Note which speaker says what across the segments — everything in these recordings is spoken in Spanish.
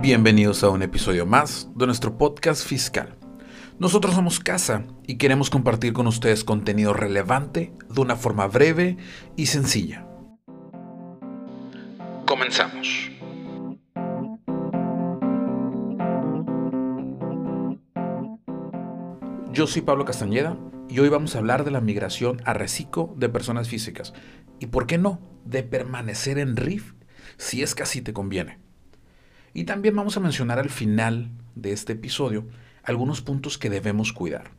Speaker 1: Bienvenidos a un episodio más de nuestro podcast fiscal. Nosotros somos Casa y queremos compartir con ustedes contenido relevante de una forma breve y sencilla. Comenzamos. Yo soy Pablo Castañeda y hoy vamos a hablar de la migración a reciclo de personas físicas y, por qué no, de permanecer en RIF si es que así te conviene. Y también vamos a mencionar al final de este episodio algunos puntos que debemos cuidar.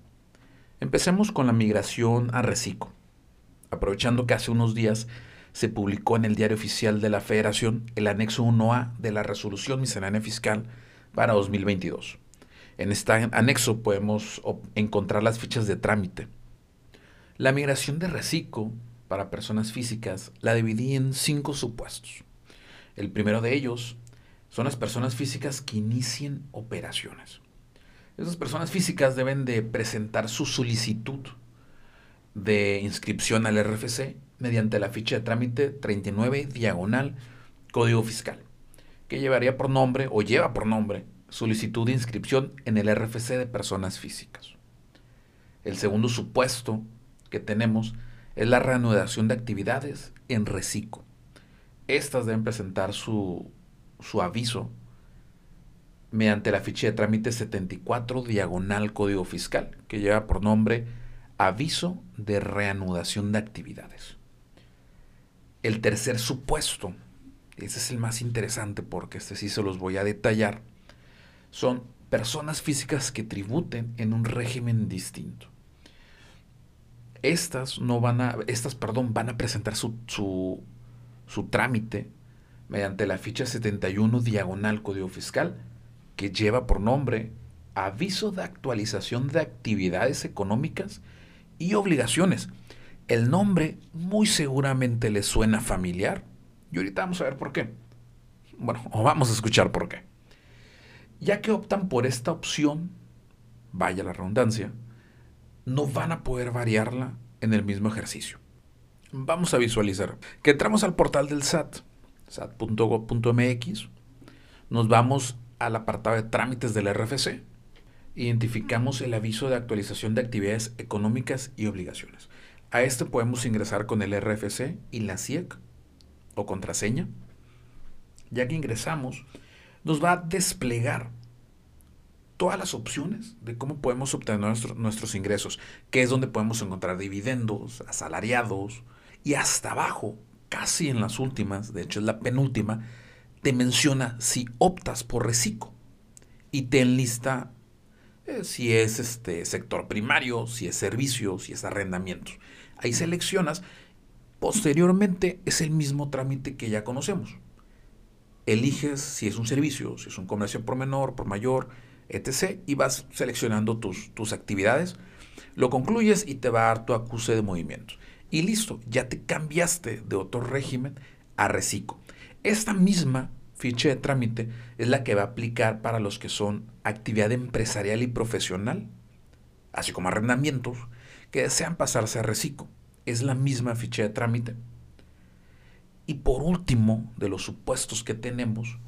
Speaker 1: Empecemos con la migración a reciclo. Aprovechando que hace unos días se publicó en el Diario Oficial de la Federación el anexo 1A de la Resolución Miscelánea Fiscal para 2022. En este anexo podemos encontrar las fichas de trámite. La migración de reciclo para personas físicas la dividí en cinco supuestos. El primero de ellos son las personas físicas que inicien operaciones. Esas personas físicas deben de presentar su solicitud de inscripción al RFC mediante la ficha de trámite 39 diagonal Código Fiscal, que llevaría por nombre o lleva por nombre solicitud de inscripción en el RFC de personas físicas. El segundo supuesto que tenemos es la reanudación de actividades en reciclo. Estas deben presentar su su aviso mediante la ficha de trámite 74 diagonal Código Fiscal, que lleva por nombre Aviso de Reanudación de Actividades. El tercer supuesto, ese es el más interesante porque este sí se los voy a detallar, son personas físicas que tributen en un régimen distinto. Estas no van a, estas, perdón, van a presentar su, su, su trámite mediante la ficha 71 diagonal Código Fiscal, que lleva por nombre Aviso de actualización de actividades económicas y obligaciones. El nombre muy seguramente le suena familiar. Y ahorita vamos a ver por qué. Bueno, o vamos a escuchar por qué. Ya que optan por esta opción, vaya la redundancia, no van a poder variarla en el mismo ejercicio. Vamos a visualizar que entramos al portal del SAT sat.gov.mx, nos vamos al apartado de trámites del RFC, identificamos el aviso de actualización de actividades económicas y obligaciones. A este podemos ingresar con el RFC y la CIEC o contraseña. Ya que ingresamos, nos va a desplegar todas las opciones de cómo podemos obtener nuestros ingresos, que es donde podemos encontrar dividendos, asalariados y hasta abajo casi en las últimas, de hecho es la penúltima, te menciona si optas por reciclo y te enlista eh, si es este sector primario, si es servicio, si es arrendamientos. Ahí seleccionas. Posteriormente es el mismo trámite que ya conocemos. Eliges si es un servicio, si es un comercio por menor, por mayor, etc. Y vas seleccionando tus, tus actividades. Lo concluyes y te va a dar tu acuse de movimientos y listo, ya te cambiaste de otro régimen a reciclo. Esta misma ficha de trámite es la que va a aplicar para los que son actividad empresarial y profesional, así como arrendamientos, que desean pasarse a reciclo. Es la misma ficha de trámite. Y por último, de los supuestos que tenemos,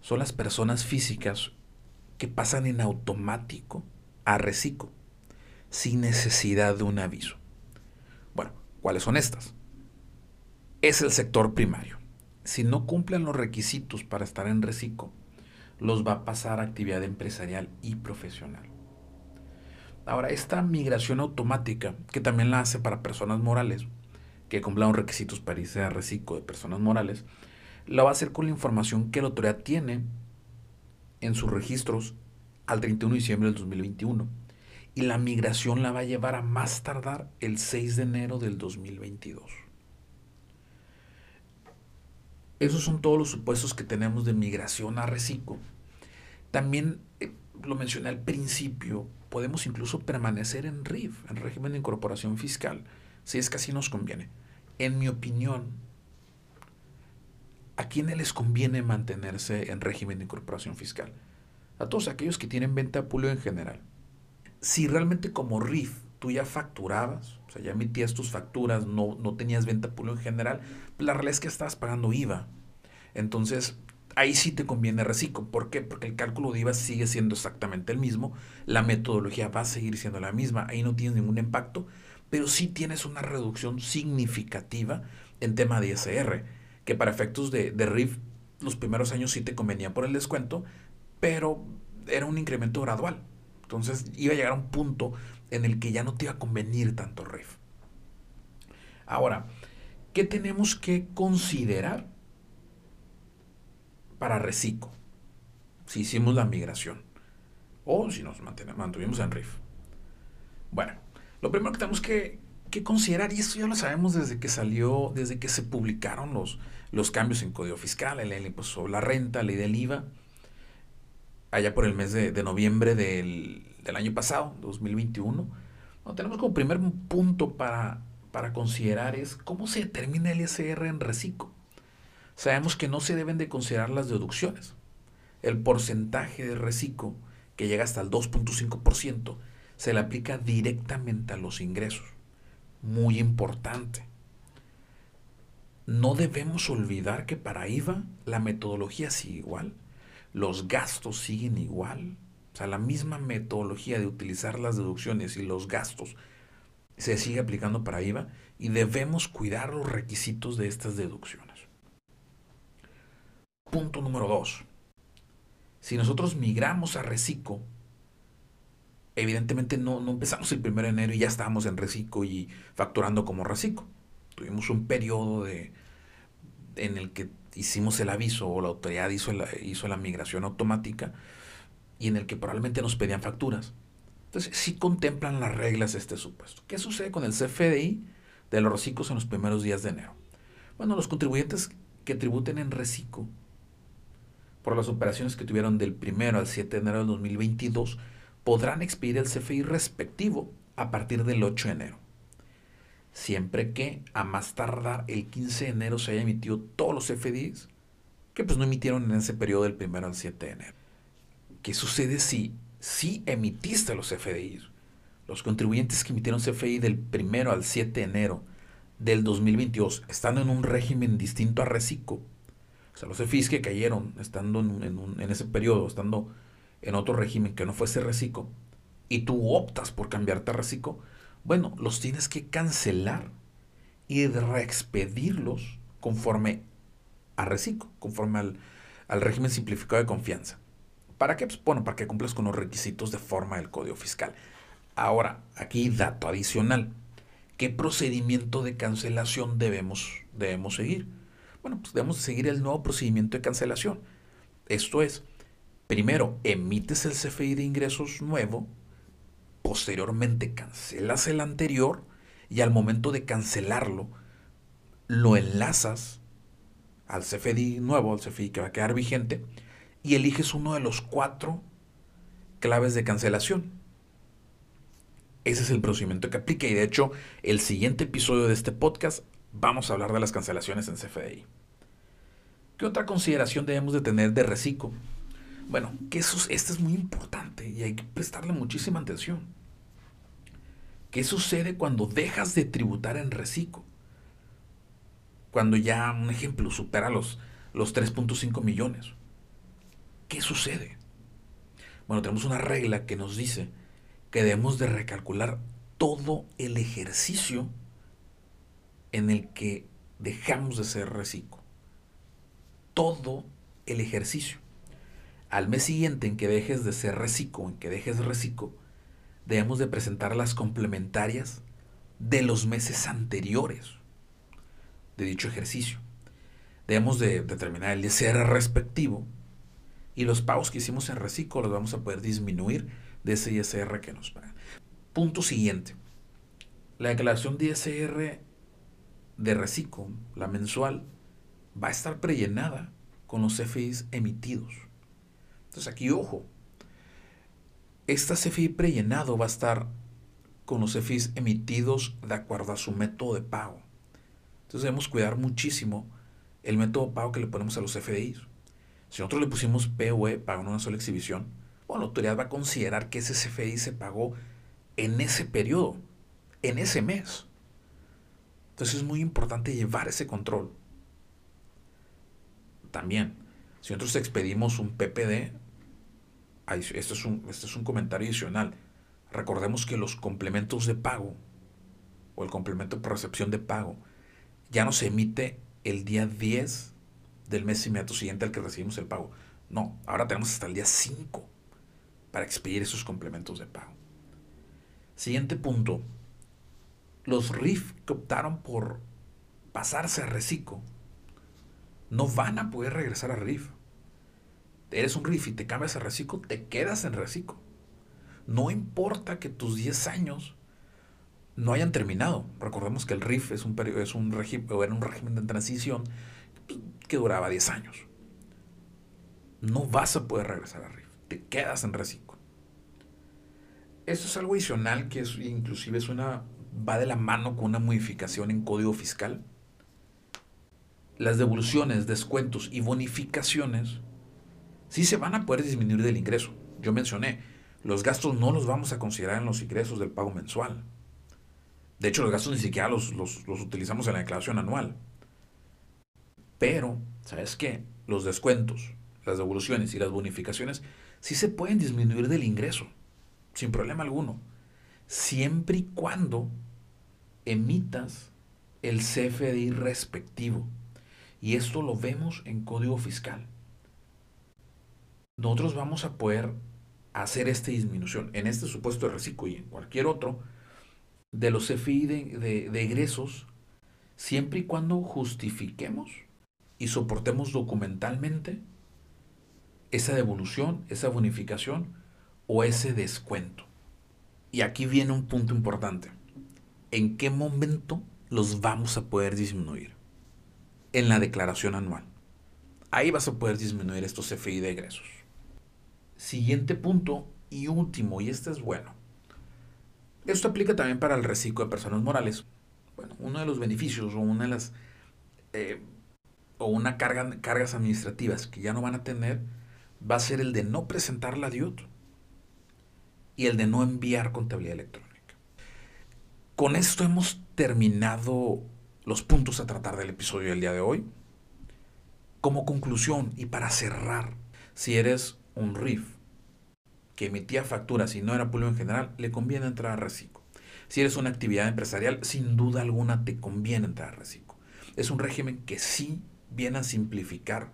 Speaker 1: son las personas físicas que pasan en automático a reciclo, sin necesidad de un aviso. ¿Cuáles son estas? Es el sector primario. Si no cumplen los requisitos para estar en reciclo, los va a pasar a actividad empresarial y profesional. Ahora, esta migración automática, que también la hace para personas morales, que cumplan los requisitos para irse a reciclo de personas morales, la va a hacer con la información que la autoridad tiene en sus registros al 31 de diciembre del 2021 y la migración la va a llevar a más tardar el 6 de enero del 2022. Esos son todos los supuestos que tenemos de migración a reciclo. También, eh, lo mencioné al principio, podemos incluso permanecer en RIF, en régimen de incorporación fiscal, si es que así nos conviene. En mi opinión, ¿a quiénes les conviene mantenerse en régimen de incorporación fiscal? A todos aquellos que tienen venta a público en general si realmente como RIF tú ya facturabas, o sea, ya emitías tus facturas, no, no tenías venta pública en general, la realidad es que estabas pagando IVA. Entonces, ahí sí te conviene reciclo. ¿Por qué? Porque el cálculo de IVA sigue siendo exactamente el mismo, la metodología va a seguir siendo la misma, ahí no tienes ningún impacto, pero sí tienes una reducción significativa en tema de ISR, que para efectos de, de RIF los primeros años sí te convenía por el descuento, pero era un incremento gradual. Entonces iba a llegar a un punto en el que ya no te iba a convenir tanto RIF. Ahora, ¿qué tenemos que considerar para reciclo? Si hicimos la migración o si nos mantuvimos en RIF. Bueno, lo primero que tenemos que, considerar, y esto ya lo sabemos desde que salió, desde que se publicaron los, los cambios en código fiscal, el, el impuesto sobre la renta, ley del IVA, allá por el mes de, noviembre del, año pasado, 2021. tenemos como primer punto para, considerar es cómo se determina el ISR en reciclo. Sabemos que no se deben de considerar las deducciones. El porcentaje de reciclo, que llega hasta el 2.5%, se le aplica directamente a los ingresos. Muy importante. No debemos olvidar que para IVA la metodología sigue igual, los gastos siguen igual, o sea, la misma metodología de utilizar las deducciones y los gastos se sigue aplicando para IVA y debemos cuidar los requisitos de estas deducciones. Punto número dos. Si nosotros migramos a Reciclo, evidentemente no, no empezamos el 1 de enero y ya estábamos en Reciclo y facturando como Reciclo. Tuvimos un periodo de, en el que hicimos el aviso o la autoridad hizo la, hizo la migración automática y en el que probablemente nos pedían facturas. Entonces, sí contemplan las reglas de este supuesto. ¿Qué sucede con el CFDI de los reciclos en los primeros días de enero? Bueno, los contribuyentes que tributen en reciclo por las operaciones que tuvieron del 1 al 7 de enero de 2022 podrán expedir el CFI respectivo a partir del 8 de enero siempre que a más tardar el 15 de enero se haya emitido todos los CFDIs que pues no emitieron en ese periodo del 1 al 7 de enero. ¿Qué sucede si, si emitiste los CFDIs? Los contribuyentes que emitieron CFDI del 1 al 7 de enero del 2022, estando en un régimen distinto a reciclo, o sea, los CFDIs que cayeron estando en, en ese periodo, estando en otro régimen que no fuese reciclo, y tú optas por cambiarte a reciclo, bueno, los tienes que cancelar y reexpedirlos conforme a reciclo, conforme al, al régimen simplificado de confianza. ¿Para qué? Pues, bueno, para que cumplas con los requisitos de forma del Código Fiscal. Ahora, aquí dato adicional. ¿Qué procedimiento de cancelación debemos, debemos seguir? Bueno, pues debemos seguir el nuevo procedimiento de cancelación. Esto es, primero emites el CFI de ingresos nuevo posteriormente cancelas el anterior y al momento de cancelarlo lo enlazas al CFDI nuevo, al CFDI que va a quedar vigente, y eliges uno de los cuatro claves de cancelación. Ese es el procedimiento que aplica y de hecho el siguiente episodio de este podcast vamos a hablar de las cancelaciones en CFDI. ¿Qué otra consideración debemos de tener de reciclo? Bueno, que eso, esto es muy importante y hay que prestarle muchísima atención. ¿Qué sucede cuando dejas de tributar en reciclo? Cuando ya, un ejemplo, supera los, los 3.5 millones. ¿Qué sucede? Bueno, tenemos una regla que nos dice que debemos de recalcular todo el ejercicio en el que dejamos de ser reciclo. Todo el ejercicio al mes siguiente en que dejes de ser reciclo, en que dejes reciclo, debemos de presentar las complementarias de los meses anteriores de dicho ejercicio. Debemos de determinar el ISR respectivo y los pagos que hicimos en reciclo los vamos a poder disminuir de ese ISR que nos pagan. Punto siguiente. La declaración de ISR de reciclo, la mensual, va a estar prellenada con los CFIs emitidos. Entonces aquí, ojo, esta CFI prellenado va a estar con los CFIs emitidos de acuerdo a su método de pago. Entonces debemos cuidar muchísimo el método de pago que le ponemos a los CFDIs. Si nosotros le pusimos POE, pago en una sola exhibición, bueno, la autoridad va a considerar que ese CFDI se pagó en ese periodo, en ese mes. Entonces es muy importante llevar ese control. También, Si nosotros expedimos un PPD, esto es un, este es un comentario adicional. Recordemos que los complementos de pago o el complemento por recepción de pago ya no se emite el día 10 del mes inmediato siguiente al que recibimos el pago. No, ahora tenemos hasta el día 5 para expedir esos complementos de pago. Siguiente punto. Los RIF que optaron por pasarse a Recico no van a poder regresar a RIF. Eres un RIF y te cambias a Recico, te quedas en Recico. No importa que tus 10 años no hayan terminado. Recordemos que el RIF es un, es un régimen, era un régimen de transición que duraba 10 años. No vas a poder regresar a RIF. Te quedas en reciclo. Esto es algo adicional que es, inclusive es una, va de la mano con una modificación en código fiscal. Las devoluciones, descuentos y bonificaciones sí se van a poder disminuir del ingreso. Yo mencioné, los gastos no los vamos a considerar en los ingresos del pago mensual. De hecho, los gastos ni siquiera los, los, utilizamos en la declaración anual. Pero, ¿sabes qué? Los descuentos, las devoluciones y las bonificaciones sí se pueden disminuir del ingreso, sin problema alguno, siempre y cuando emitas el CFDI respectivo. Y esto lo vemos en código fiscal. Nosotros vamos a poder hacer esta disminución en este supuesto de reciclo y en cualquier otro de los CFI de, de egresos siempre y cuando justifiquemos y soportemos documentalmente esa devolución, esa bonificación o ese descuento. Y aquí viene un punto importante. ¿En qué momento los vamos a poder disminuir? En la declaración anual. Ahí vas a poder disminuir estos CFI de egresos. Siguiente punto y último, y este es bueno. Esto aplica también para el reciclo de personas morales. Bueno, uno de los beneficios o una de las eh, o una carga, cargas administrativas que ya no van a tener va a ser el de no presentar la DIUT y el de no enviar contabilidad electrónica. Con esto hemos terminado los puntos a tratar del episodio del día de hoy. Como conclusión y para cerrar, si eres un RIF que emitía facturas y no era público en general, le conviene entrar a Reciclo. Si eres una actividad empresarial, sin duda alguna te conviene entrar a Reciclo. Es un régimen que sí viene a simplificar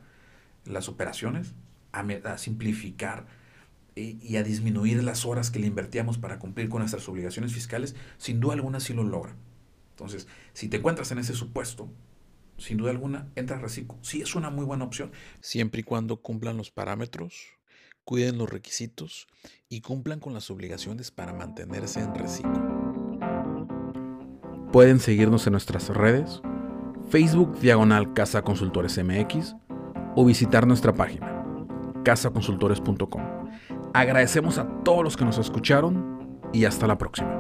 Speaker 1: las operaciones, a, simplificar y, a disminuir las horas que le invertíamos para cumplir con nuestras obligaciones fiscales, sin duda alguna sí lo logra. Entonces, si te encuentras en ese supuesto, sin duda alguna, entra a Reciclo. Sí es una muy buena opción.
Speaker 2: Siempre y cuando cumplan los parámetros, cuiden los requisitos y cumplan con las obligaciones para mantenerse en Reciclo.
Speaker 1: Pueden seguirnos en nuestras redes, Facebook Diagonal Casa Consultores MX o visitar nuestra página casaconsultores.com. Agradecemos a todos los que nos escucharon y hasta la próxima.